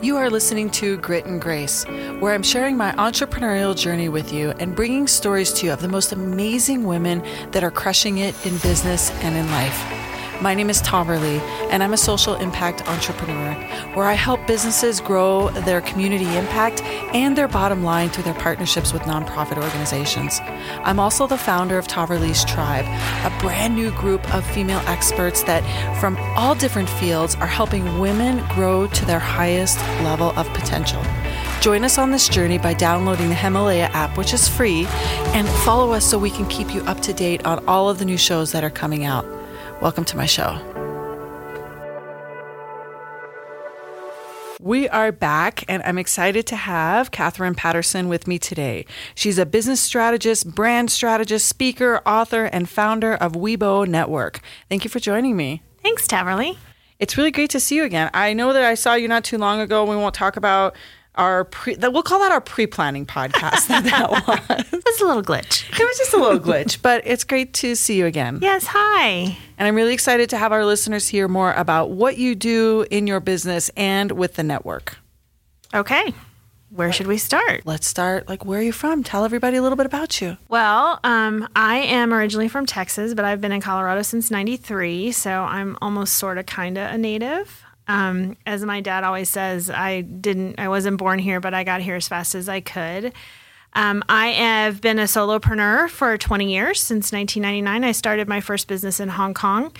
You are listening to Grit and Grace, where I'm sharing my entrepreneurial journey with you and bringing stories to you of the most amazing women that are crushing it in business and in life. My name is Tahverlee, and I'm a social impact entrepreneur where I help businesses grow their community impact and their bottom line through their partnerships with nonprofit organizations. I'm also the founder of Tahverlee's Tribe, a brand new group of female experts that, from all different fields, are helping women grow to their highest level of potential. Join us on this journey by downloading the Himalaya app, which is free, and follow us so we can keep you up to date on all of the new shows that are coming out. Welcome to my show. We are back, and I'm excited to have Katherine Patterson with me today. She's a business strategist, brand strategist, speaker, author, and founder of Webo Network. Thank you for joining me. Thanks, Tahverlee. It's really great to see you again. I know that I saw you not too long ago. We won't talk about our pre we'll call that our pre-planning podcast that, that was. Was a little glitch. It was just a little glitch, but it's great to see you again. Yes, hi. And I'm really excited to have our listeners hear more about what you do in your business and with the network. Okay. Where should we start? Let's start like where are you from? Tell everybody a little bit about you. Well, um, I am originally from Texas, but I've been in Colorado since 93, so I'm almost sort of kind of a native. Um, as my dad always says, I didn't, I wasn't born here, but I got here as fast as I could. Um, I have been a solopreneur for 20 years since 1999. I started my first business in Hong Kong,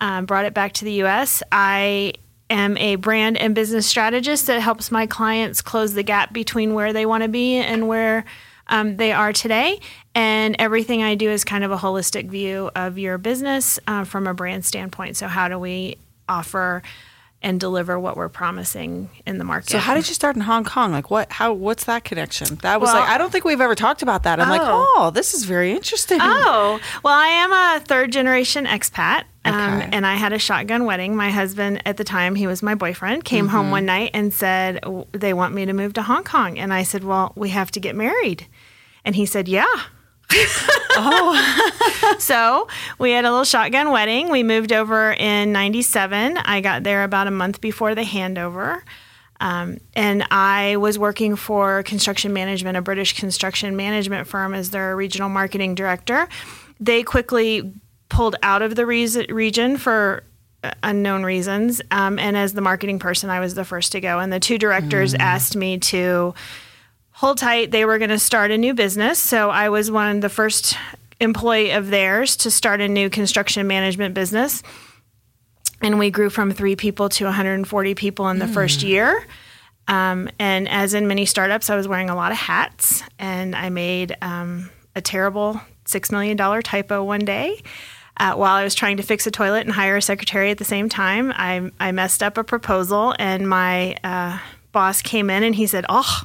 um, brought it back to the U.S. I am a brand and business strategist that helps my clients close the gap between where they want to be and where um, they are today. And everything I do is kind of a holistic view of your business uh, from a brand standpoint. So, how do we offer and deliver what we're promising in the market. So how did you start in Hong Kong? Like what how what's that connection? That was well, like I don't think we've ever talked about that. I'm oh. like, "Oh, this is very interesting." Oh. Well, I am a third generation expat. Um, okay. Um, and I had a shotgun wedding. My husband at the time, he was my boyfriend, came mm-hmm. home one night and said, They want me to move to Hong Kong. And I said, Well, we have to get married. And he said, Yeah oh. so we had a little shotgun wedding. We moved over in 97. I got there about a month before the handover. Um, and I was working for Construction Management, a British construction management firm, as their regional marketing director. They quickly pulled out of the re- region for uh, unknown reasons. Um, and as the marketing person, I was the first to go. And the two directors mm. asked me to hold tight. They were going to start a new business. So I was one of the first employee of theirs to start a new construction management business. And we grew from three people to 140 people in the mm. first year. Um, and as in many startups, I was wearing a lot of hats and I made um, a terrible $6 million typo one day. Uh, while I was trying to fix a toilet and hire a secretary at the same time, I, I messed up a proposal, and my uh, boss came in and he said, Oh,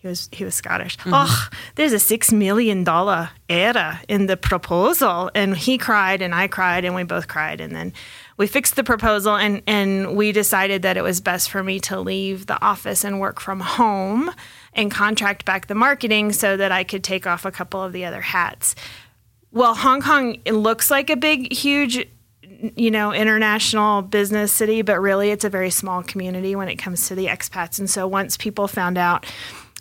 he was he was Scottish. Mm-hmm. Oh, there's a six million dollar error in the proposal, and he cried and I cried and we both cried, and then we fixed the proposal and and we decided that it was best for me to leave the office and work from home and contract back the marketing so that I could take off a couple of the other hats. Well, Hong Kong it looks like a big, huge you know, international business city, but really it's a very small community when it comes to the expats. And so once people found out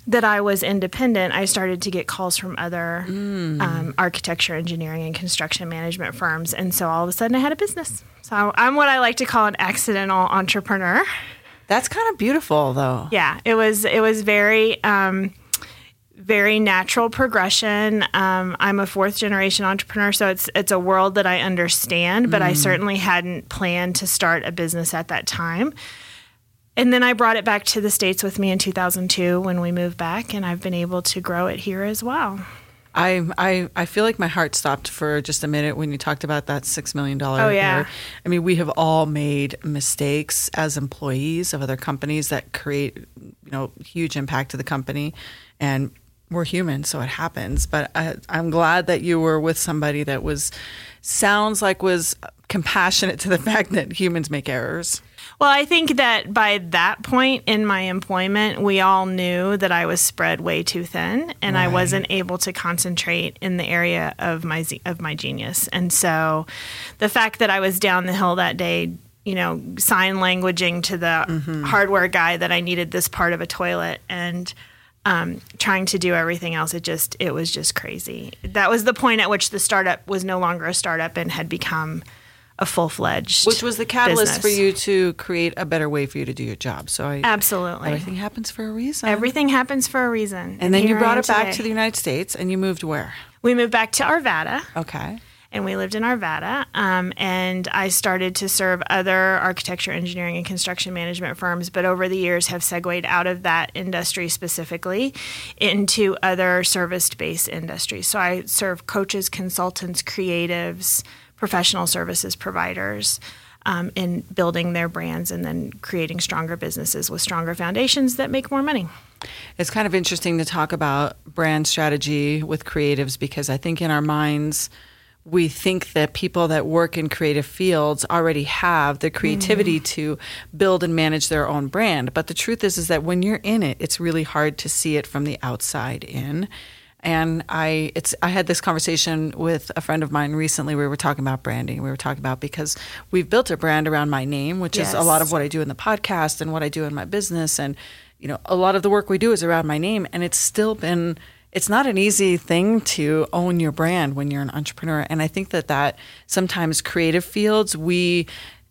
that I was independent, I started to get calls from other mm. um, architecture, engineering, and construction management firms. And so all of a sudden I had a business. So I'm what I like to call an accidental entrepreneur. That's kind of beautiful, though. Yeah, it was. It was very, um, very natural progression. Um, I'm a fourth generation entrepreneur, so it's it's a world that I understand, but mm. I certainly hadn't planned to start a business at that time. And then I brought it back to the States with me in 2002 when we moved back, and I've been able to grow it here as well. I, I, I feel like my heart stopped for just a minute when you talked about that $6 million. Oh, yeah. I mean, we have all made mistakes as employees of other companies that create, you know, huge impact to the company. And we're human, so it happens. But I, I'm glad that you were with somebody that was, sounds like was compassionate to the fact that humans make errors. Well, I think that by that point in my employment, we all knew that I was spread way too thin, and right. I wasn't able to concentrate in the area of my of my genius. And so, the fact that I was down the hill that day you know, sign languaging to the mm-hmm. hardware guy that I needed this part of a toilet and um, trying to do everything else. It just, it was just crazy. That was the point at which the startup was no longer a startup and had become a full fledged. Which was the catalyst business. for you to create a better way for you to do your job. So I, absolutely everything happens for a reason. Everything happens for a reason. And, and then you brought it back to the United States, and you moved where? We moved back to Arvada. Okay. And we lived in Arvada. Um, and I started to serve other architecture, engineering, and construction management firms, but over the years have segued out of that industry specifically into other service based industries. So I serve coaches, consultants, creatives, professional services providers. Um, in building their brands and then creating stronger businesses with stronger foundations that make more money. It's kind of interesting to talk about brand strategy with creatives because I think in our minds, we think that people that work in creative fields already have the creativity mm. to build and manage their own brand. But the truth is, is that when you're in it, it's really hard to see it from the outside in. And I, it's, I had this conversation with a friend of mine recently. We were talking about branding. We were talking about because we've built a brand around my name, which yes. is a lot of what I do in the podcast and what I do in my business. And, you know, a lot of the work we do is around my name. And it's still been, it's not an easy thing to own your brand when you're an entrepreneur. And I think that that sometimes creative fields, we,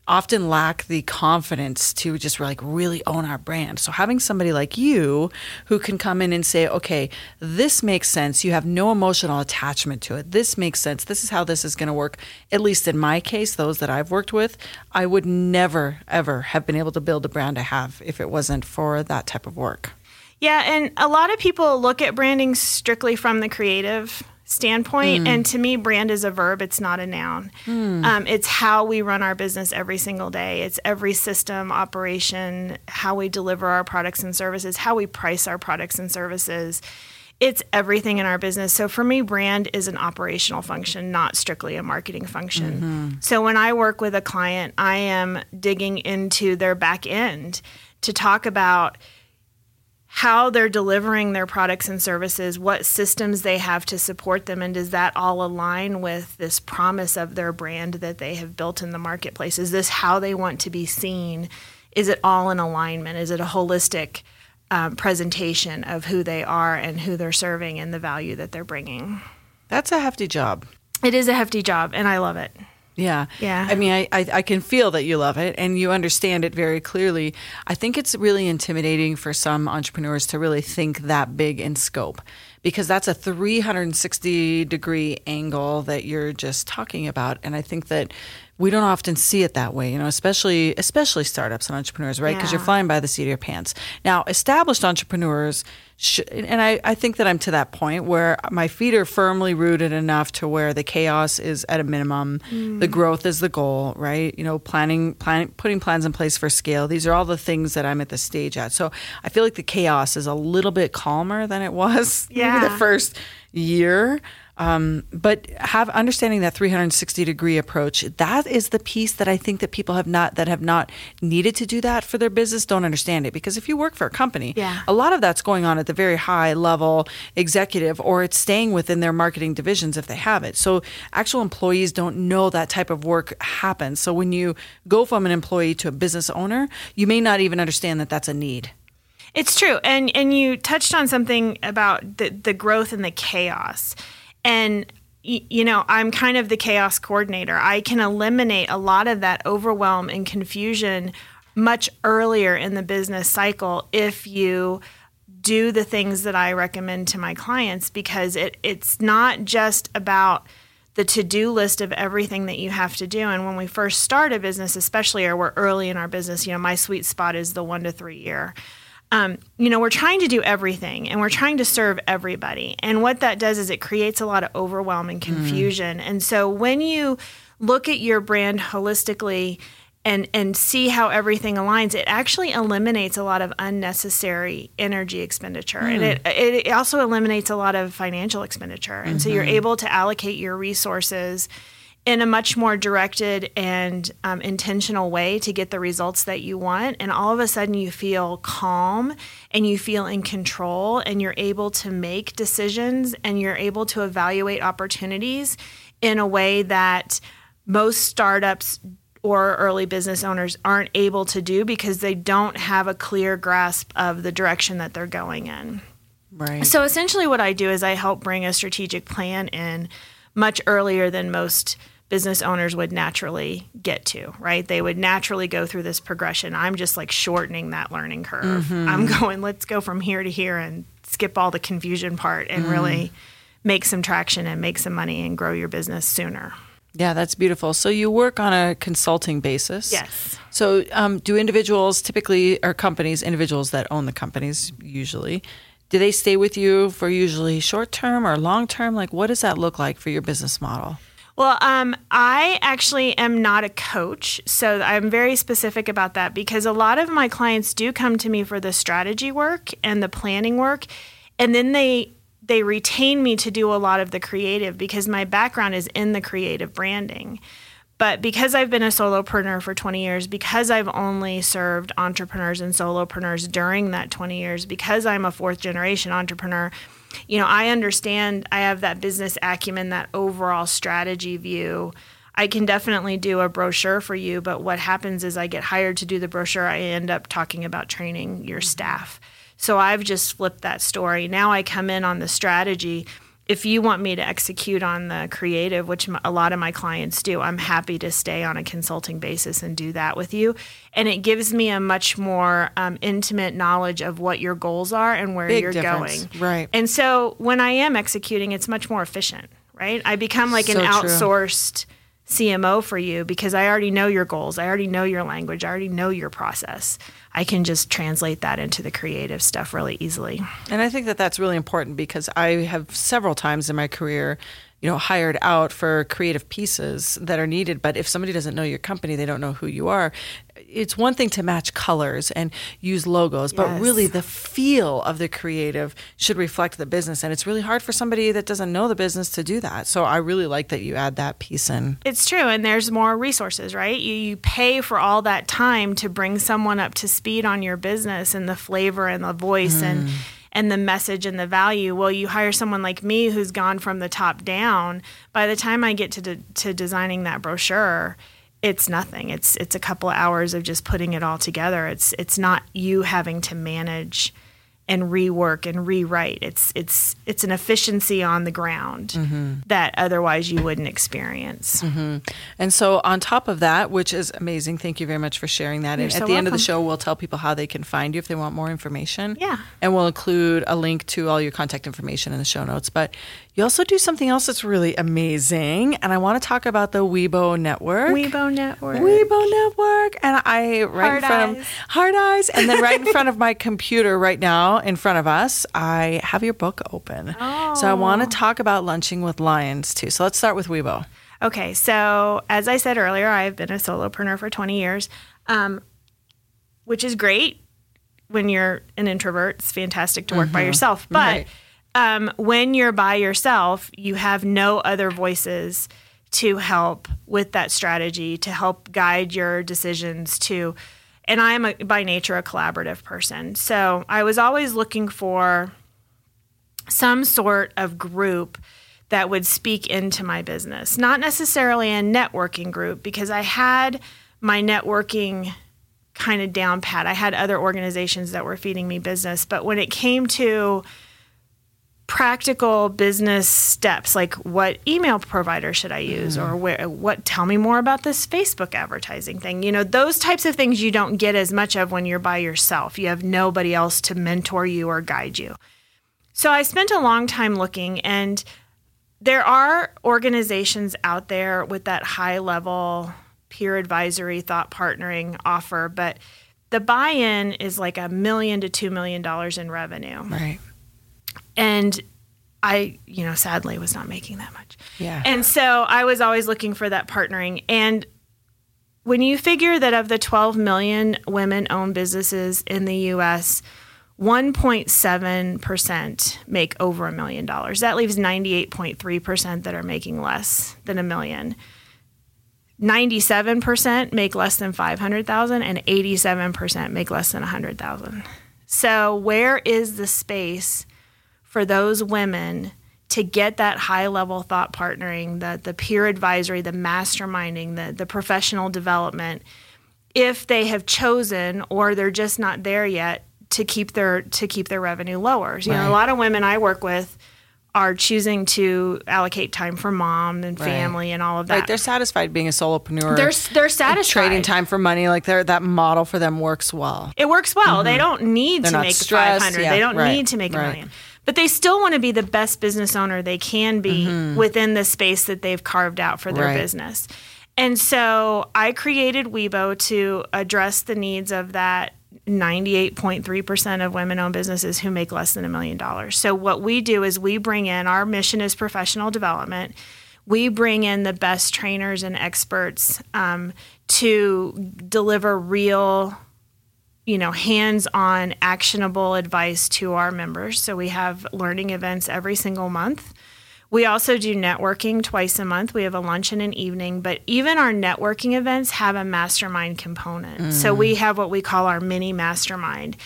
often lack the confidence to just like really own our brand. So having somebody like you who can come in and say, "Okay, this makes sense. You have no emotional attachment to it. This makes sense. This is how this is going to work." At least in my case, those that I've worked with, I would never ever have been able to build a brand I have if it wasn't for that type of work. Yeah, and a lot of people look at branding strictly from the creative standpoint. Mm. And to me, brand is a verb, it's not a noun. Mm. Um, it's how we run our business every single day, it's every system, operation, how we deliver our products and services, how we price our products and services. It's everything in our business. So for me, brand is an operational function, not strictly a marketing function. Mm-hmm. So when I work with a client, I am digging into their back end to talk about how they're delivering their products and services, what systems they have to support them, and does that all align with this promise of their brand that they have built in the marketplace? Is this how they want to be seen? Is it all in alignment? Is it a holistic um, presentation of who they are and who they're serving and the value that they're bringing? That's a hefty job. It is a hefty job, and I love it. Yeah. Yeah. I mean, I, I, I, can feel that you love it and you understand it very clearly. I think it's really intimidating for some entrepreneurs to really think that big in scope because that's a 360 degree angle that you're just talking about. And I think that we don't often see it that way, you know, especially especially startups and entrepreneurs, right? Because yeah. you're flying by the seat of your pants. Now, established entrepreneurs, sh- and I, I think that I'm to that point where my feet are firmly rooted enough to where the chaos is at a minimum, mm. the growth is the goal, right? You know, planning, planning, putting plans in place for scale. These are all the things that I'm at the stage at. So I feel like the chaos is a little bit calmer than it was yeah. maybe the first year. Um, but have understanding that 360 degree approach. That is the piece that I think that people have not that have not needed to do that for their business don't understand it because if you work for a company, yeah. a lot of that's going on at the very high level executive or it's staying within their marketing divisions if they have it. So actual employees don't know that type of work happens. So when you go from an employee to a business owner, you may not even understand that that's a need. It's true. And and you touched on something about the the growth and the chaos. And you know, I'm kind of the chaos coordinator. I can eliminate a lot of that overwhelm and confusion much earlier in the business cycle if you do the things that I recommend to my clients because it, it's not just about the to-do list of everything that you have to do and when we first start a business especially or we're early in our business you know my sweet spot is the one to three year um, you know, we're trying to do everything and we're trying to serve everybody. And what that does is it creates a lot of overwhelm and mm. confusion. Mm. And so when you look at your brand holistically and and see how everything aligns, it actually eliminates a lot of unnecessary energy expenditure, mm. and it it also eliminates a lot of financial expenditure. And mm-hmm. so you're mm-hmm. able to allocate your resources in a much more directed and um, intentional way to get the results that you want. And all of a sudden, you feel calm and you feel in control, and you're able to make decisions and you're able to evaluate opportunities in a way that most startups or early business owners aren't able to do because they don't have a clear grasp of the direction that they're going in. Right. So essentially, what I do is I help bring a strategic plan in much earlier than most business owners would naturally get to, right? They would naturally go through this progression. I'm just like shortening that learning curve. I'm going, let's go from here to here and skip all the confusion part and really make some traction and make some money and grow your business sooner. Yeah, that's beautiful. So you work on a consulting basis. Yes. So um, do individuals typically, or companies, individuals that own the companies usually, do they stay with you for usually short term or long term? Like, what does that look like for your business model? Well, um, I actually am not a coach, so I'm very specific about that because a lot of my clients do come to me for the strategy work and the planning work, and then they they retain me to do a lot of the creative because my background is in the creative branding. But because I've been a solopreneur for 20 years, because I've only served entrepreneurs and solopreneurs during that 20 years, because I'm a fourth generation entrepreneur, you know, I understand I have that business acumen, that overall strategy view. I can definitely do a brochure for you, but what happens is I get hired to do the brochure, I end up talking about training your mm-hmm. staff. So I've just flipped that story. Now I come in on the strategy. If you want me to execute on the creative, which a lot of my clients do, I'm happy to stay on a consulting basis and do that with you. And it gives me a much more um, intimate knowledge of what your goals are and where Big you're difference. going. Right. And so when I am executing, it's much more efficient, right? I become like an So true. outsourced CMO for you because I already know your goals. I already know your language. I already know your process. I can just translate that into the creative stuff really easily. And I think that that's really important because I have several times in my career, you know, hired out for creative pieces that are needed. But if somebody doesn't know your company, they don't know who you are. It's one thing to match colors and use logos, but really the feel of the creative should reflect the business. And it's really hard for somebody that doesn't know the business to do that. So I really like that you add that piece in. It's true, and there's more resources, right? You, you pay for all that time to bring someone up to speed on your business and the flavor and the voice and mm. And the message and the value. Well, you hire someone like me who's gone from the top down. By the time I get to de- to designing that brochure, it's nothing. It's it's a couple of hours of just putting it all together. It's it's not you having to manage and rework and rewrite. It's it's it's an efficiency on the ground mm-hmm. that otherwise you wouldn't experience. Mm-hmm. And so, on top of that, which is amazing, thank you very much for sharing that. and so at the end of the show, we'll tell people how they can find you if they want more information. Yeah. And we'll include a link to all your contact information in the show notes. But you also do something else that's really amazing. And I want to talk about the Webo Network. Webo Network. Webo Network. And I, right Hard in front eyes. of Hard Eyes, and then right in front of my computer right now, in front of us, I have your book open. So I want to talk about lunching with lions too. So let's start with Webo. Okay, so as I said earlier, I've been a solopreneur for 20 years, um, which is great when you're an introvert. It's fantastic to work by yourself. But Right. um, when you're by yourself, you have no other voices to help with that strategy, to help guide your decisions, to and I'm a, by nature a collaborative person. So I was always looking for some sort of group that would speak into my business. Not necessarily a networking group because I had my networking kind of down pat. I had other organizations that were feeding me business, but when it came to practical business steps like what email provider should I use mm-hmm. or where what tell me more about this Facebook advertising thing. You know, those types of things you don't get as much of when you're by yourself. You have nobody else to mentor you or guide you. So I spent a long time looking, and there are organizations out there with that high level peer advisory, thought partnering offer, but the buy in is like a million to two million dollars in revenue. Right. And I, you know, sadly was not making that much. Yeah. And so I was always looking for that partnering. And when you figure that of the 12 million women owned businesses in the US, 1.7% make over a million dollars. That leaves 98.3% that are making less than a million. 97% make less than 500,000 and 87% make less than 100,000. So where is the space for those women to get that high level thought partnering, the the peer advisory, the masterminding, the the professional development, if they have chosen or they're just not there yet to keep their to keep their revenue lower. You right. know, a lot of women I work with are choosing to allocate time for mom and family right. and all of that. Right, they're satisfied being a solopreneur. They're they're satisfied trading time for money. Like they're, that model for them works well. It works well. Mm-hmm. They don't need they're to make five hundred. Yeah, they don't right, need to make a million. But they still want to be the best business owner they can be mm-hmm. within the space that they've carved out for their business. And so I created Webo to address the needs of that 98.3% of women owned businesses who make less than a million dollars. So, what we do is we bring in our mission is professional development. We bring in the best trainers and experts um, to deliver real, you know, hands on, actionable advice to our members. So, we have learning events every single month. We also do networking twice a month. We have a lunch and an evening, but even our networking events have a mastermind component. Mm. So we have what we call our mini mastermind.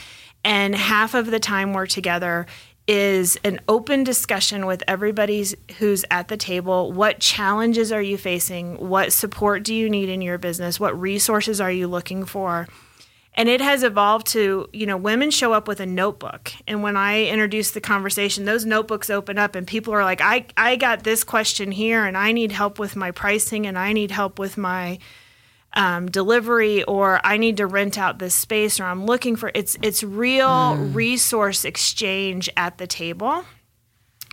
And half of the time we're together is an open discussion with everybody who's at the table. What challenges are you facing? What support do you need in your business? What resources are you looking for? And it has evolved to you know women show up with a notebook and when i introduce the conversation those notebooks open up and people are like i i got this question here and i need help with my pricing and i need help with my um, delivery or i need to rent out this space or i'm looking for it's it's real mm. resource exchange at the table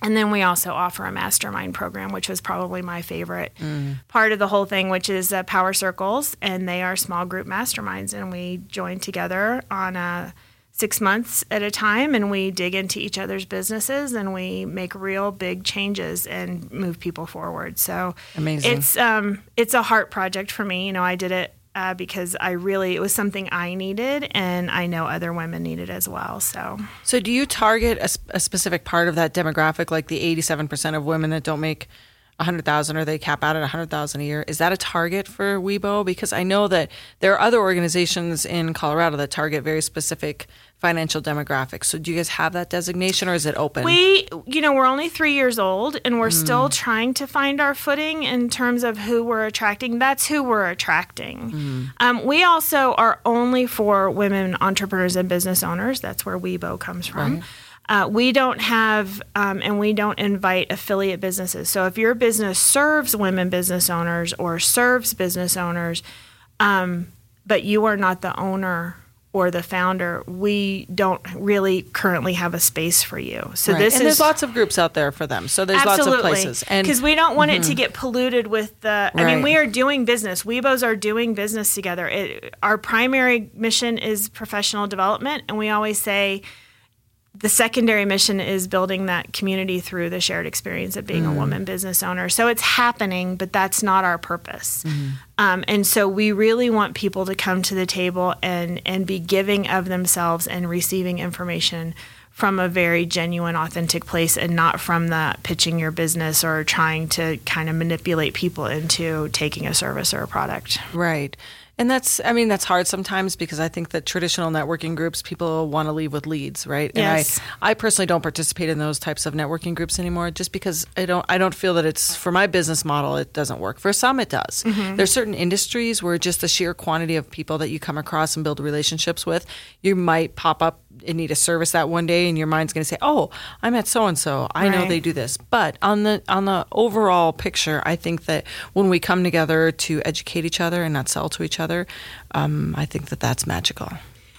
and then we also offer a mastermind program, which was probably my favorite mm. part of the whole thing, which is uh, Power Circles, and they are small group masterminds, and we join together on a six months at a time, and we dig into each other's businesses, and we make real big changes and move people forward. So amazing! It's um, it's a heart project for me. You know, I did it uh, because I really it was something I needed, and I know other women needed as well. So, so do you target a, a specific part of that demographic, like the eighty-seven percent of women that don't make a hundred thousand or they cap out at a hundred thousand a year? Is that a target for Webo? Because I know that there are other organizations in Colorado that target very specific financial demographics. So do you guys have that designation or is it open? We, you know, we're only three years old and we're mm. still trying to find our footing in terms of who we're attracting. That's who we're attracting. Mm. Um, we also are only for women entrepreneurs and business owners. That's where Webo comes from. Right. Uh, we don't have um, and we don't invite affiliate businesses. So if your business serves women business owners or serves business owners, um, but you are not the owner or the founder, we don't really currently have a space for you. So right. this and is there's lots of groups out there for them. So there's absolutely. lots of places, and because we don't want mm-hmm. it to mm-hmm. get polluted with the. I right. mean, we are doing business. Webos are doing business together. It, our primary mission is professional development, and we always say the secondary mission is building that community through the shared experience of being mm. a woman business owner. So it's happening, but that's not our purpose. Mm. Um, and so we really want people to come to the table and and be giving of themselves and receiving information from a very genuine, authentic place, and not from the pitching your business or trying to kind of manipulate people into taking a service or a product. Right. And that's, I mean, that's hard sometimes because I think that traditional networking groups, people want to leave with leads, right? Yes. And I, I personally don't participate in those types of networking groups anymore, just because I don't, I don't feel that it's for my business model. It doesn't work. For some, it does. Mm-hmm. There's certain industries where just the sheer quantity of people that you come across and build relationships with, you might pop up and need a service that one day and your mind's going to say oh i'm at so and so i know they do this but on the on the overall picture i think that when we come together to educate each other and not sell to each other um, i think that that's magical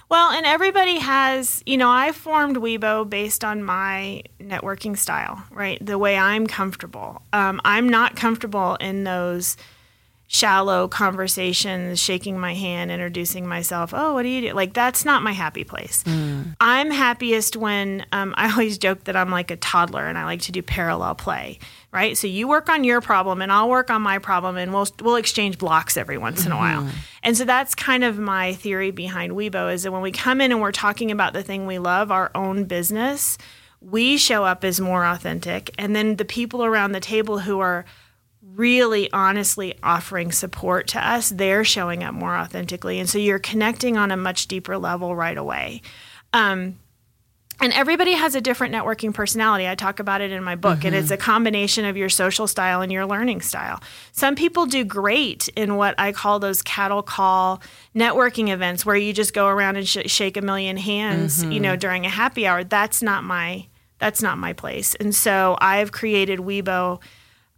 well, and everybody has, you know, I formed Webo based on my networking style, right? The way I'm comfortable. Um, I'm not comfortable in those shallow conversations, shaking my hand, introducing myself. Oh, what do you do? Like that's not my happy place. Mm. I'm happiest when um, I always joke that I'm like a toddler and I like to do parallel play. Right, so you work on your problem and I'll work on my problem, and we'll we'll exchange blocks every once in a while. Mm-hmm. And so that's kind of my theory behind Webo is that when we come in and we're talking about the thing we love, our own business, we show up as more authentic, and then the people around the table who are really honestly offering support to us, they're showing up more authentically. And so you're connecting on a much deeper level right away. Um, and everybody has a different networking personality. I talk about it in my book, mm-hmm. and it's a combination of your social style and your learning style. Some people do great in what I call those cattle call networking events where you just go around and sh- shake a million hands, mm-hmm. you know, during a happy hour. That's not my that's not my place. And so I've created Webo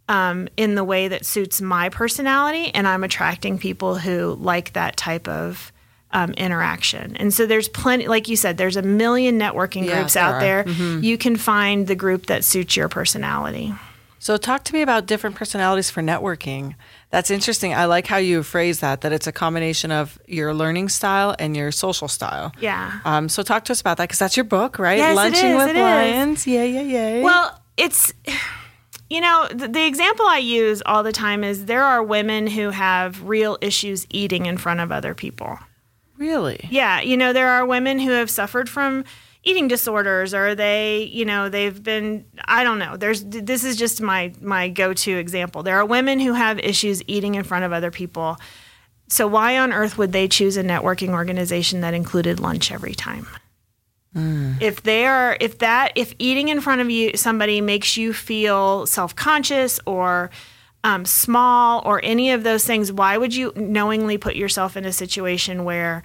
um, in the way that suits my personality, and I'm attracting people who like that type of um, interaction. And so there's plenty, like you said, there's a million networking yeah, groups there out are. there. Mm-hmm. You can find the group that suits your personality. So talk to me about different personalities for networking. That's interesting. I like how you phrase that, that it's a combination of your learning style and your social style. Yeah. Um, so talk to us about that because that's your book, right? Yes, Lunching it is, with it Lions. Is. Yeah, yeah, yeah. Well, it's you know, the, the, example I use all the time is there are women who have real issues eating in front of other people. Really? Yeah. You know, there are women who have suffered from eating disorders or they, you know, they've been I don't know. There's this is just my my go-to example. There are women who have issues eating in front of other people. So why on earth would they choose a networking organization that included lunch every time? Mm. If they are if that if eating in front of you somebody makes you feel self-conscious or um, small or any of those things, why would you knowingly put yourself in a situation where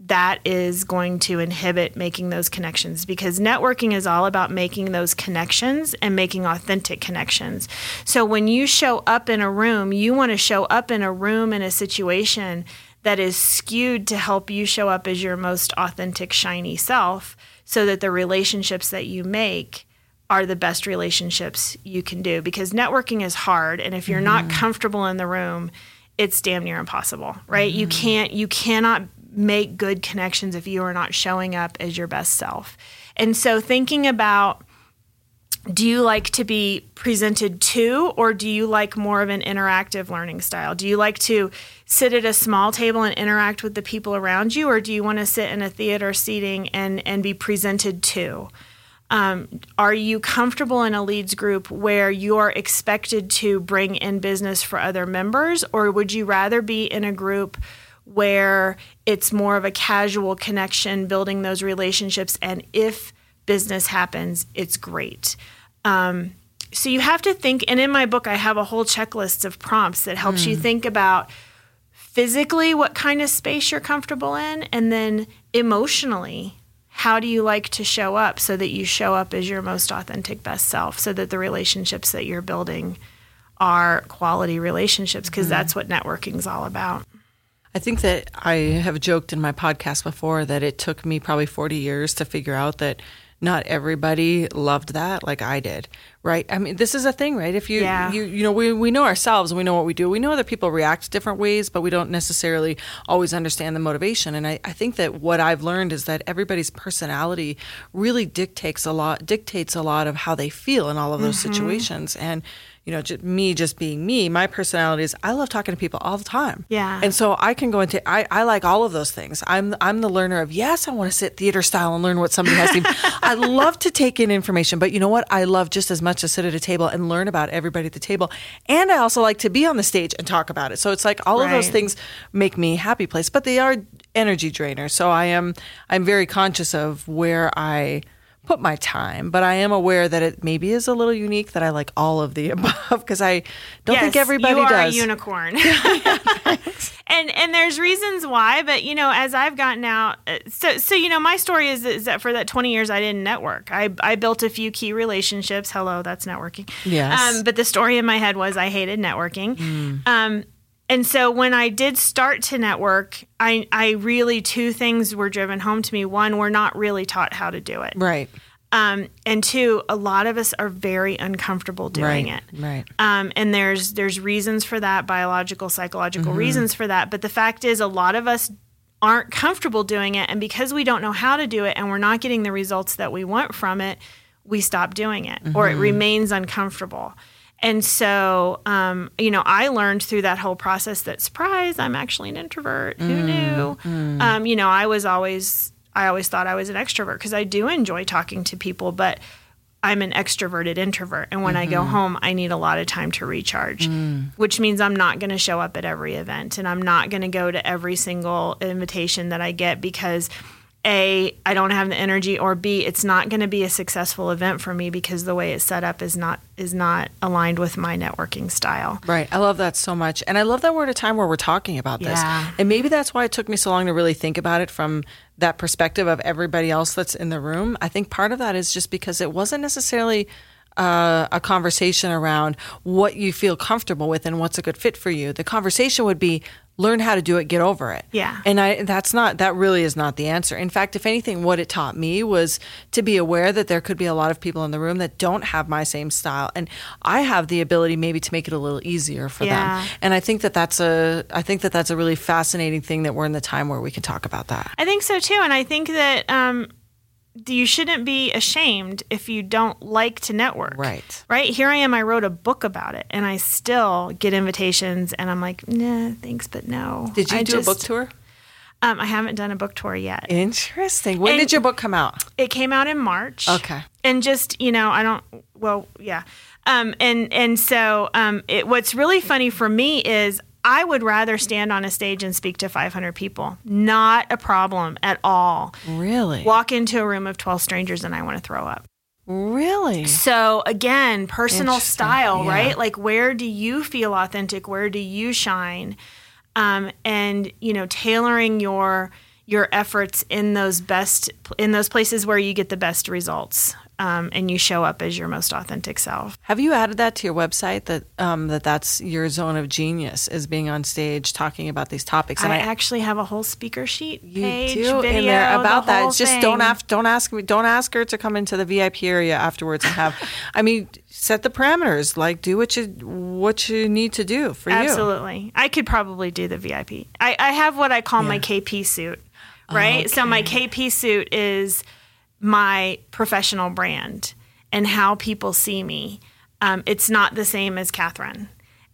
that is going to inhibit making those connections? Because networking is all about making those connections and making authentic connections. So when you show up in a room, you want to show up in a room in a situation that is skewed to help you show up as your most authentic, shiny self so that the relationships that you make are the best relationships you can do because networking is hard and if you're mm-hmm. not comfortable in the room it's damn near impossible right mm-hmm. you can't you cannot make good connections if you are not showing up as your best self and so thinking about do you like to be presented to or do you like more of an interactive learning style do you like to sit at a small table and interact with the people around you or do you want to sit in a theater seating and and be presented to um, are you comfortable in a leads group where you're expected to bring in business for other members, or would you rather be in a group where it's more of a casual connection, building those relationships, and if business happens, it's great. Um, so you have to think, and in my book, I have a whole checklist of prompts that helps mm. you hmm. think about physically what kind of space you're comfortable in, and then emotionally how do you like to show up so that you show up as your most authentic best self so that the relationships that you're building are quality relationships because mm-hmm. that's what networking is all about I think that I have joked in my podcast before that it took me probably 40 years to figure out that not everybody loved that like I did, right? I mean, this is a thing, right? If you yeah. you you know, we we know ourselves, we know what we do. We know other people react different ways, but we don't necessarily always understand the motivation. And I, I think that what I've learned is that everybody's personality really dictates a lot dictates a lot of how they feel in all of those mm-hmm. situations. And you know, just me just being me, my personality is I love talking to people all the time. Yeah. And so I can go into I, I like all of those things. I'm I'm the learner of yes, I want to sit theater style and learn what somebody has to I love to take in information, but you know what? I love just as much to sit at a table and learn about everybody at the table. And I also like to be on the stage and talk about it. So it's like all right. of those things make me happy place, but they are energy drainers. So I am I'm very conscious of where I put my time, but I am aware that it maybe is a little unique that I like all of the above because I don't yes, think everybody you are does. a unicorn. and and there's reasons why, but you know, as I've gotten out, uh, so so you know, my story is, is that for that 20 years I didn't network. I I built a few key relationships. Hello, that's networking. Yes. Um, but the story in my head was I hated networking. Mm. Um, and so when I did start to network, I, I really, two things were driven home to me. One, we're not really taught how to do it. Right. Um, and two, a lot of us are very uncomfortable doing right, it. Right. Um, and there's there's reasons for that, biological, psychological mm-hmm. reasons for that. But the fact is, a lot of us aren't comfortable doing it, and because we don't know how to do it, and we're not getting the results that we want from it, we stop doing it, mm-hmm. or it mm-hmm. remains uncomfortable. And so, um, you know, I learned through that whole process that surprise, I'm actually an introvert. Who mm, knew? Mm. Um, you know, I was always, I always thought I was an extrovert because I do enjoy talking to people, but I'm an extroverted introvert. And when mm-hmm. I go mm-hmm. home, I need a lot of time to recharge, mm. which means I'm not going to show up at every event and I'm not going to go to every single invitation that I get because a i don't have the energy or b it's not going to be a successful event for me because the way it's set up is not is not aligned with my networking style Right. I love that so much. And I love that we're at a time where we're talking about this. Yeah. And maybe that's why it took me so long to really think about it from that perspective of everybody else that's in the room. I think part of that is just because it wasn't necessarily uh, a conversation around what you feel comfortable with and what's a good fit for you. The conversation would be learn how to do it, get over it. Yeah. And I that's not that really is not the answer. In fact, if anything, what it taught me was to be aware that there could be a lot of people in the room that don't have my same style, and I have the ability maybe to make it a little easier for Yeah. them. And I think that that's a I think that that's a really fascinating thing that we're in the time where we can talk about that. I think so too, and I think that um, you shouldn't be ashamed if you don't like to network. Right. Right. Here I am. I wrote a book about it, and I still get invitations, and I'm like, nah, thanks, but no. Did you I do a book tour? Um, I haven't done a book tour yet. Interesting. When And- did your book come out? It came out in March. Okay. and just you know i don't well yeah um and and so um it, what's really funny for me is i would rather stand on a stage and speak to 500 people. Not a problem at all. Really? walk into a room of 12 strangers and i want to throw up. Really? so again personal style Yeah. right? Like where do you feel authentic? Where do you shine? Um, and you know tailoring your your efforts in those best in those places where you get the best results um, and you show up as your most authentic self Have you added that to your website that um, that that's your zone of genius is being on stage talking about these topics? And I, actually have a whole speaker sheet You page do video in there the about that. It's just don't thing. have don't ask me don't ask her to come into the VIP area afterwards and have. I mean, set the parameters. Like do what you what you need to do for you. Absolutely. I could probably do the VIP. I, I have what I call my KP suit, right? So my KP suit is my professional brand and how people see me. Um, it's not the same as Katherine.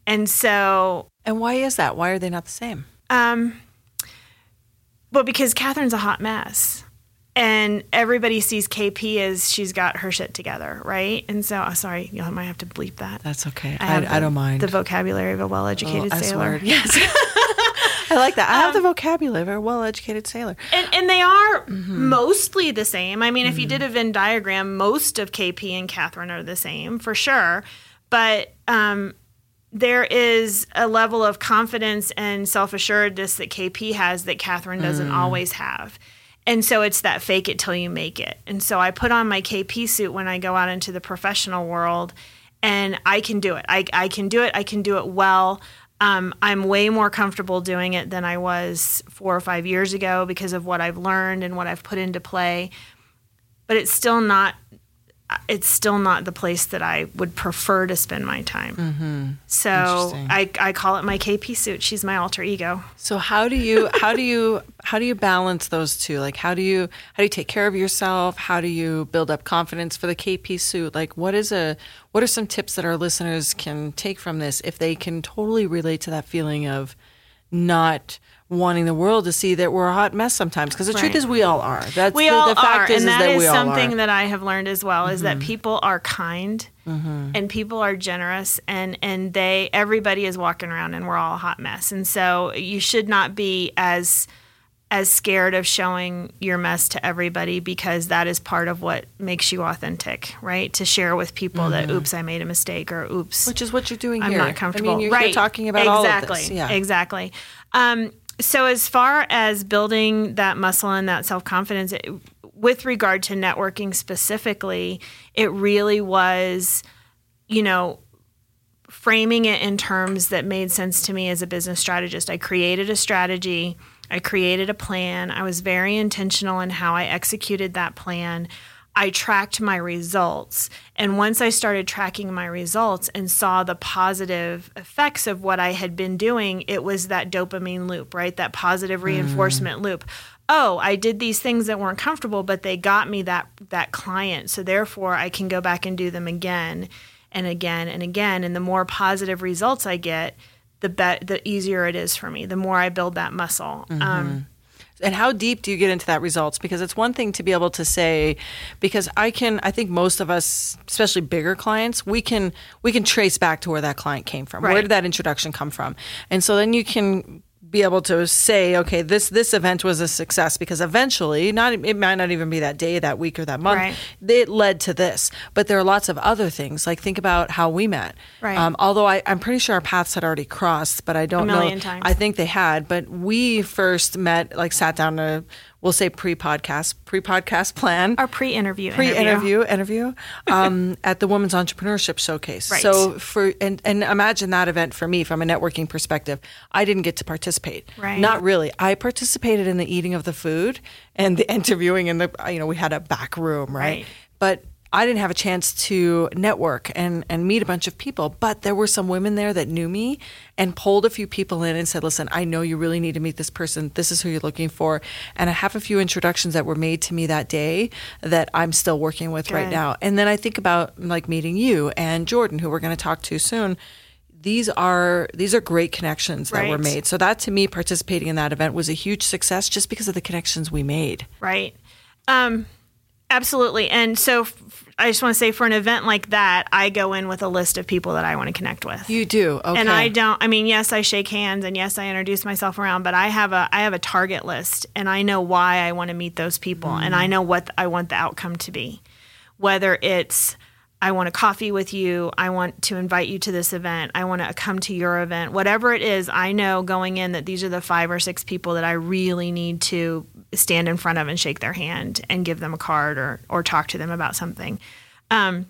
And so, And why is that? Why are they not the same? um, but because Katherine's a hot mess. And everybody sees KP as she's got her shit together, right? And so, oh, sorry, you might have to bleep that. That's okay. I I, have I, don't mind. The vocabulary of a well-educated Oh, sailor. Yes. I like that. I have Um, the vocabulary of a well-educated sailor. And, and they are Mm-hmm. mostly the same. I mean, if you did a Venn diagram, most of KP and Katherine are the same for sure. But um, there is a level of confidence and self assuredness that KP has that Katherine doesn't Mm. always have. And so it's that fake it till you make it. And so I put on my KP suit when I go out into the professional world and I can do it. I, I can do it. I can do it well. Um, I'm way more comfortable doing it than I was four or five years ago because of what I've learned and what I've put into play. But it's still not. It's still not the place that I would prefer to spend my time. Mm-hmm. So I, I call it my KP suit. She's my alter ego. So how do you how do you how do you balance those two? Like how do you how do you take care of yourself? How do you build up confidence for the KP suit? Like what is a what are some tips that our listeners can take from this if they can totally relate to that feeling of not wanting the world to see that we're a hot mess sometimes because the truth is we all are. That's we the, all the fact are, is, and is that that is something. Mm-hmm. that I have learned as well is that people are kind and people are generous, and and they everybody is walking around and we're all a hot mess, and so you should not be as as scared of showing your mess to everybody because that is part of what makes you authentic, right? To share with people that oops, I made a mistake or oops, which is what you're doing I'm here. not comfortable. I mean, you're right. talking about exactly. all of this. Yeah. Exactly. Um, so as far as building that muscle and that self confidence, with regard to networking specifically, it really was, you know, framing it in terms that made sense to me as a business strategist. I created a strategy, I created a plan, I was very intentional in how I executed that plan. I tracked my results. And once I started tracking my results and saw the positive effects of what I had been doing, it was that dopamine loop, right? That positive mm. reinforcement loop. Oh, I did these things that weren't comfortable, but they got me that that client. So therefore I can go back and do them again and again and again. And the more positive results I get, the be- the easier it is for me. The more I build that muscle. Um, and how deep do you get into that results because it's one thing to be able to say because i can i think most of us especially bigger clients we can we can trace back to where that client came from where did that introduction come from and so then you can be able to say, okay, this this event was a success because eventually, not it might not even be that day, that week, or that month. Right. It led to this, but there are lots of other things. Like think about how we met. Right. Um, although I, I'm pretty sure our paths had already crossed, but I don't million know. times. I think they had, but we first met, like sat down to, we'll say pre-podcast, pre-podcast plan Our pre-interview pre-interview interview um, at the Women's Entrepreneurship Showcase. Right. So for and and imagine that event for me from a networking perspective. I didn't get to participate. Right. Not really. I participated in the eating of the food and the interviewing in the you know we had a back room right, Right. but. I didn't have a chance to network and, and meet a bunch of people, but there were some women there that knew me and pulled a few people in and said, Listen, I know you really need to meet this person. This is who you're looking for. And I have a few introductions that were made to me that day that I'm still working with right now. And then I think about like meeting you and Jordan, who we're going to talk to soon. These are these are great connections that were made. So that to me, participating in that event was a huge success just because of the connections we made. right? Um, absolutely. And so f- I just want to say for an event like that, I go in with a list of people that I want to connect with. You do, okay? And I don't I mean, yes, I shake hands and yes, I introduce myself around, but I have a I have a target list and I know why I want to meet those people and mm. I know what I want the outcome to be. Whether it's I want a coffee with you, I want to invite you to this event, I want to come to your event, whatever it is, I know going in that these are the five or six people that I really need to stand in front of and shake their hand and give them a card or or talk to them about something. Um,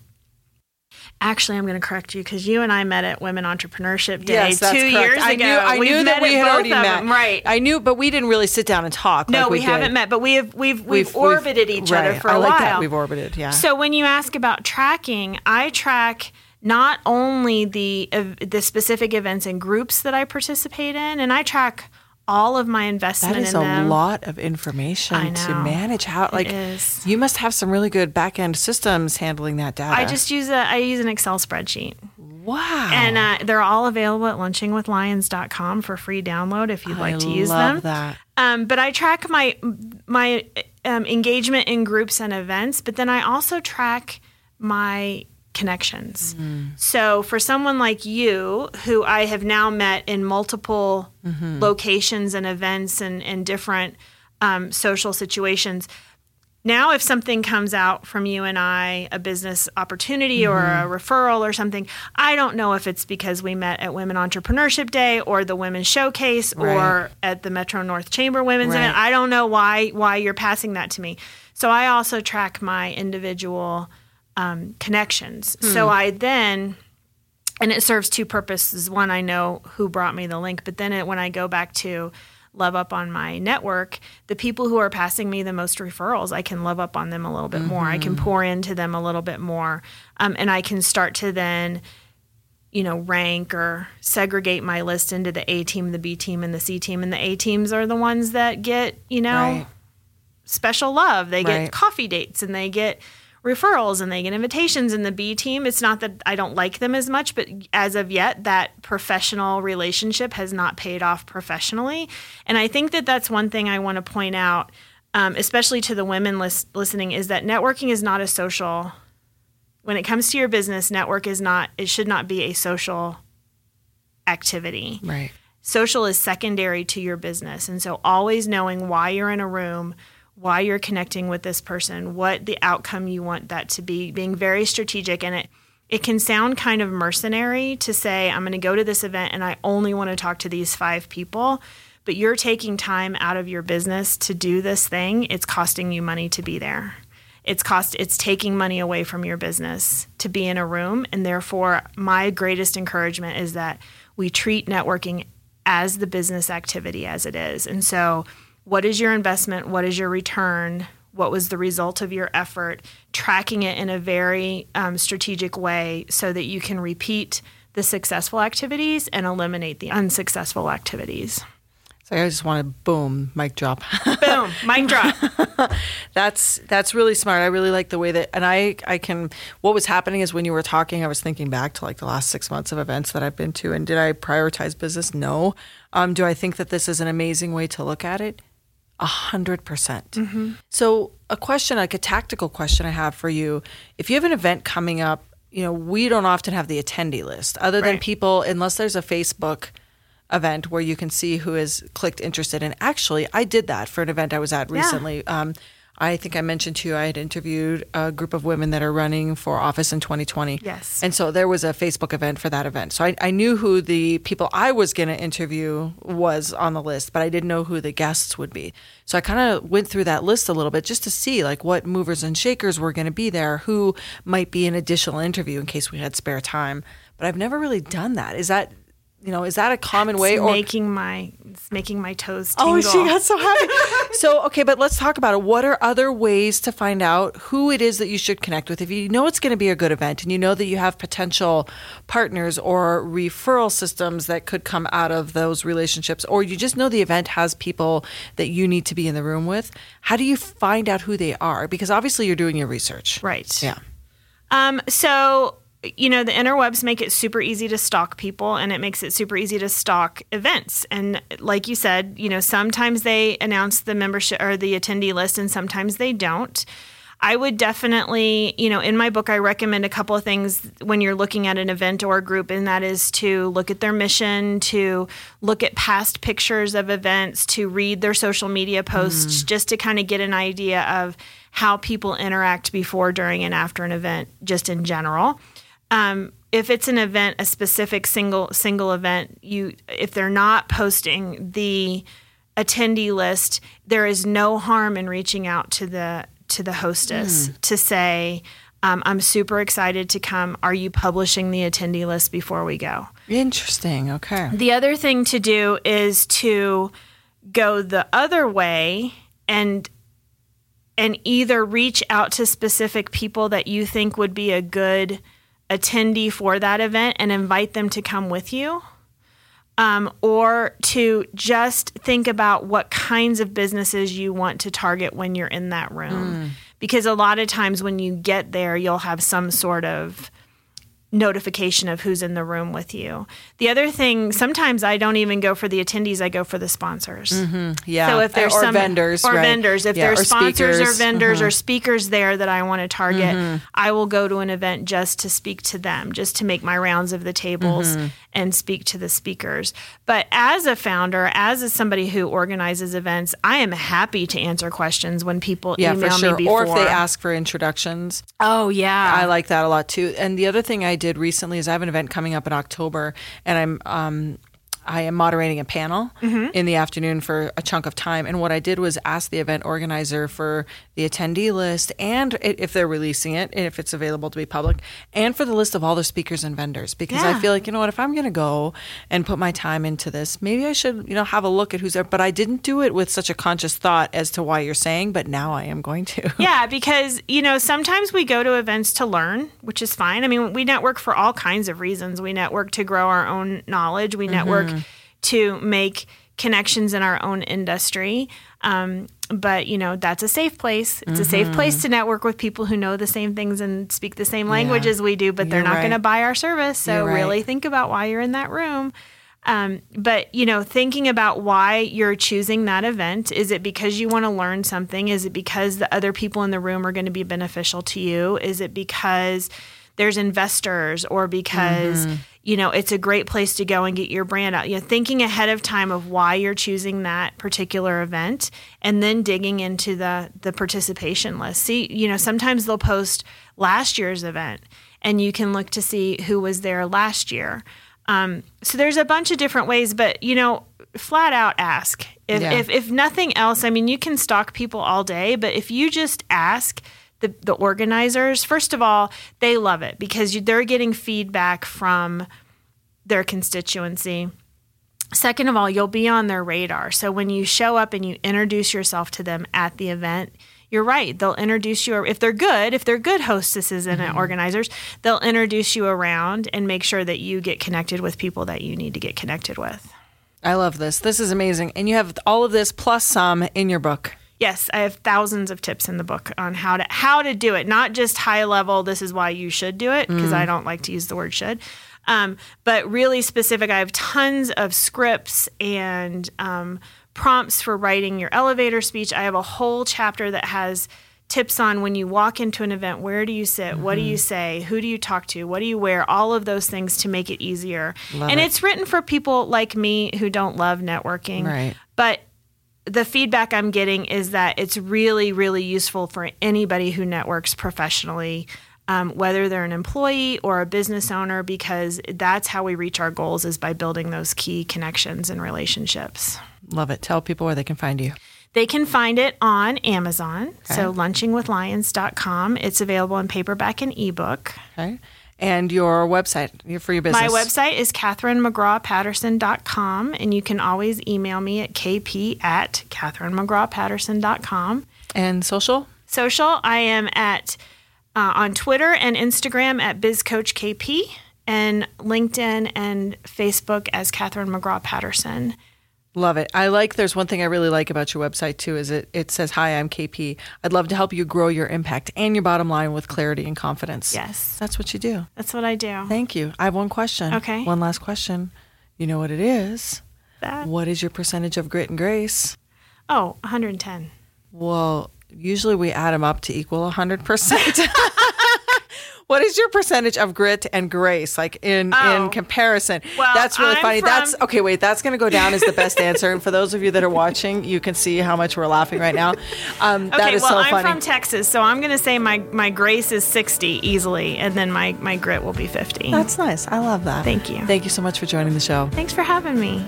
Actually, I'm going to correct you because you and I met at Women Entrepreneurship Day Yes, that's two correct. years I ago. knew, I We've knew that met we had both already of met. them, right? I knew, but we didn't really sit down and talk. no, like we, we, haven't met, but we have we've we've, orbited each other for I a like while. That. We've orbited, yeah. So when you ask about tracking, I track not only the ev- the specific events and groups that I participate in, and I track all of my investment That is in a them. lot of information to manage. How like is. you must have some really good back end systems handling that data. I just use a I use an Excel spreadsheet. wow, And uh, they're all available at lunchingwithlions.com for free download if you'd like I to use them. I love them. that. Um, but I track my my um, engagement in groups and events, but then I also track my connections. Mm-hmm. So for someone like you, who I have now met in multiple mm-hmm. locations and events and, and different um, social situations, now if something comes out from you and I, a business opportunity or a mm-hmm. referral or something, I don't know if it's because we met at Women Entrepreneurship Day or the Women's Showcase Right. or at the Metro North Chamber Women's Right. event. I don't know why why you're passing that to me. So I also track my individual um, connections. So I then and it serves two purposes. One, I know who brought me the link, but then it, when I go back to love up on my network, the people who are passing me the most referrals, I can love up on them a little bit more. I can pour into them a little bit more, um, and I can start to then, you know, rank or segregate my list into the A team, the B team, and the C team. And the A teams are the ones that get, you know, Right. special love. They get coffee dates and they get referrals and they get invitations in the B team. It's not that I don't like them as much, but as of yet, that professional relationship has not paid off professionally. And I think that that's one thing I want to point out, um, especially to the women lis- listening, is that networking is not a social. When it comes to your business, network is not. It should not be a social activity right. social is secondary to your business. And so always knowing why you're in a room, why you're connecting with this person, what the outcome you want that to be, being very strategic and it it can sound kind of mercenary to say I'm going to go to this event and I only want to talk to these 5 people, but you're taking time out of your business to do this thing. It's costing you money to be there. It's cost it's taking money away from your business to be in a room and therefore my greatest encouragement is that we treat networking as the business activity as it is. And so, what is your investment? What is your return? What was the result of your effort? Tracking it in a very um, strategic way so that you can repeat the successful activities and eliminate the unsuccessful activities. So I just want to boom, mic drop. Boom, mic drop. that's that's really smart. I really like the way that, and I I can. What was happening is when you were talking, I was thinking back to like the last six months of events that I've been to, and did I prioritize business? No. Um, do I think that this is an amazing way to look at it? A hundred percent. So a question, like a tactical question, I have for you: If you have an event coming up, you know we don't often have the attendee list, other than Right. people, unless there's a Facebook event where you can see who has clicked interested. And actually, I did that for an event I was at recently. Um, I think I mentioned to you I had interviewed a group of women that are running for office in 2020. Yes. And so there was a Facebook event for that event. So I, I knew who the people I was going to interview was on the list, but I didn't know who the guests would be. So I kind of went through that list a little bit just to see like what movers and shakers were going to be there, who might be an additional interview in case we had spare time. But I've never really done that. Is that you know, is that a common way? It's making my it's making my toes tingle. Oh, she got so happy. so, okay, but let's talk about it. What are other ways to find out who it is that you should connect with? If you know it's going to be a good event and you know that you have potential partners or referral systems that could come out of those relationships, or you just know the event has people that you need to be in the room with, how do you find out who they are? Because obviously you're doing your research. Right. Yeah. Um, so you know the interwebs make it super easy to stalk people and it makes it super easy to stalk events. And like you said you know sometimes they announce the membership or the attendee list and sometimes they don't. I would definitely you know in my book i recommend a couple of things when you're looking at an event or a group and that is to look at their mission to look at past pictures of events to read their social media posts mm. just to kind of get an idea of how people interact before during and after an event just in general um, if it's an event, a specific single single event, you if they're not posting the attendee list, there is no harm in reaching out to the to the hostess mm. to say, um, "I'm super excited to come. Are you publishing the attendee list before we go?" Interesting. Okay. The other thing to do is to go the other way and and either reach out to specific people that you think would be a good attendee for that event and invite them to come with you. Um, or to just think about what kinds of businesses you want to target when you're in that room. Mm. Because a lot of times when you get there, you'll have some sort of notification of who's in the room with you. The other thing, sometimes I don't even go for the attendees; I go for the sponsors. Mm-hmm. Yeah. So if there's or some vendors, or right. vendors, if yeah. there's or sponsors speakers. or vendors mm-hmm. or speakers there that I want to target, mm-hmm. I will go to an event just to speak to them, just to make my rounds of the tables Mm-hmm. And speak to the speakers. But as a founder, as a, somebody who organizes events, I am happy to answer questions when people Yeah, email for sure. me before. Or if they ask for introductions. oh yeah, I like that a lot too. And the other thing I did recently is I have an event coming up in October, and I'm um, I am moderating a panel Mm-hmm. in the afternoon for a chunk of time. And what I did was ask the event organizer for the attendee list and if they're releasing it, and if it's available to be public, and for the list of all the speakers and vendors. Because I feel like, you know what, if I'm going to go and put my time into this, maybe I should, you know, have a look at who's there. But I didn't do it with such a conscious thought as to why you're saying, but now I am going to. Yeah, because you know sometimes we go to events to learn, which is fine. I mean, we network for all kinds of reasons. We network to grow our own knowledge. We network to make connections in our own industry. Um, but you know that's a safe place. It's a safe place to network with people who know the same things and speak the same language Yeah. as we do. But they're You're not right. going to buy our service. So right. really think about why you're in that room. Um, but you know, thinking about why you're choosing that event is it because you want to learn something? Is it because the other people in the room are going to be beneficial to you? Is it because there's investors or because Mm-hmm. You know it's a great place to go and get your brand out? You know, thinking ahead of time of why you're choosing that particular event, and then digging into the the participation list. See, you know, sometimes they'll post last year's event, and you can look to see who was there last year. Um, so there's a bunch of different ways, but you know, flat out ask. If, Yeah. if if nothing else, I mean, you can stalk people all day, but if you just ask the the organizers, first of all, they love it because you, they're getting feedback from their constituency. Second of all, you'll be on their radar. So when you show up and you introduce yourself to them at the event, you're right. They'll introduce you if they're good, if they're good hostesses and mm-hmm. organizers, they'll introduce you around and make sure that you get connected with people that you need to get connected with. I love this. This is amazing. And you have all of this plus some in your book. Yes, I have thousands of tips in the book on how to how to do it. Not just high level. This is why you should do it because I don't like to use the word should, um, but really specific. I have tons of scripts and um, prompts for writing your elevator speech. I have a whole chapter that has tips on when you walk into an event where do you sit what do you Mm-hmm. say who do you talk to what do you wear all of those things to make it easier Love and it. it's written for people like me who don't love networking Right. but the feedback i'm getting is that it's really really useful for anybody who networks professionally um, whether they're an employee or a business owner because that's how we reach our goals is by building those key connections and relationships Love it. Tell people where they can find you. they can find it on Amazon. So lunchingwithlions.com. It's available in paperback and ebook. Okay. And your website your- for your business. My website is katherinemcgrawpatterson.com, and you can always email me at kp at katherinemcgrawpatterson.com. And social? Social, I am at uh, on Twitter and Instagram at BizCoachKP, and LinkedIn and Facebook as Katherine McGraw Patterson. Love it. I like there's one thing I really like about your website too is it it says hi I'm KP. I'd love to help you grow your impact and your bottom line with clarity and confidence. Yes. That's what you do. That's what I do. Thank you. I have one question. Okay. One last question. You know what it is? That. What is your percentage of grit and grace? Oh, 110. Well, usually we add them up to equal 100%. what is your percentage of grit and grace like in Oh. in comparison? Well, that's really I'm funny. from- That's okay, wait, that's going to go down as the best answer and for those of you that are watching, you can see how much we're laughing right now. Um, Okay, that is well, so I'm funny. from Texas, so I'm going to say my, my grace is 60 easily, and then my, my grit will be 50. that's nice. I love that. Thank you. Thank you so much for joining the show. Thanks for having me.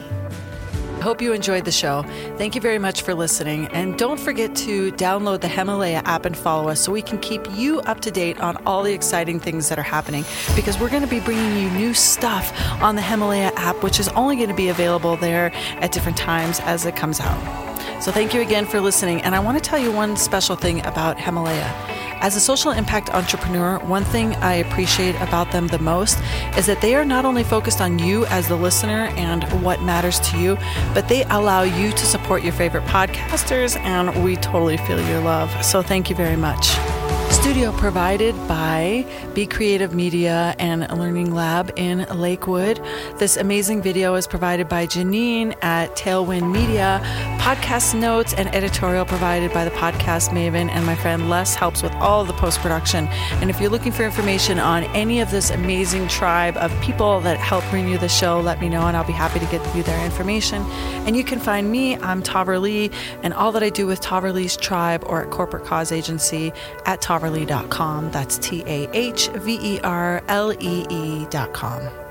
Hope you enjoyed the show. Thank you very much for listening. And don't forget to download the Himalaya app and follow us so we can keep you up to date on all the exciting things that are happening because we're going to be bringing you new stuff on the Himalaya app, which is only going to be available there at different times as it comes out. So thank you again for listening. And I want to tell you one special thing about Himalaya. As a social impact entrepreneur, one thing I appreciate about them the most is that they are not only focused on you as the listener and what matters to you, but they allow you to support your favorite podcasters, and we totally feel your love. So thank you very much. Studio provided by Be Creative Media and Learning Lab in Lakewood. This amazing video is provided by Janine at Tailwind Media. Podcast notes and editorial provided by the podcast Maven, and my friend Les helps with all the post production. And if you're looking for information on any of this amazing tribe of people that help bring you the show, let me know, and I'll be happy to get you their information. And you can find me, I'm Tahverlee, and all that I do with Tahverlee's tribe or at Corporate Cause Agency at tahverlee.com. That's T A H V E R L E E.com.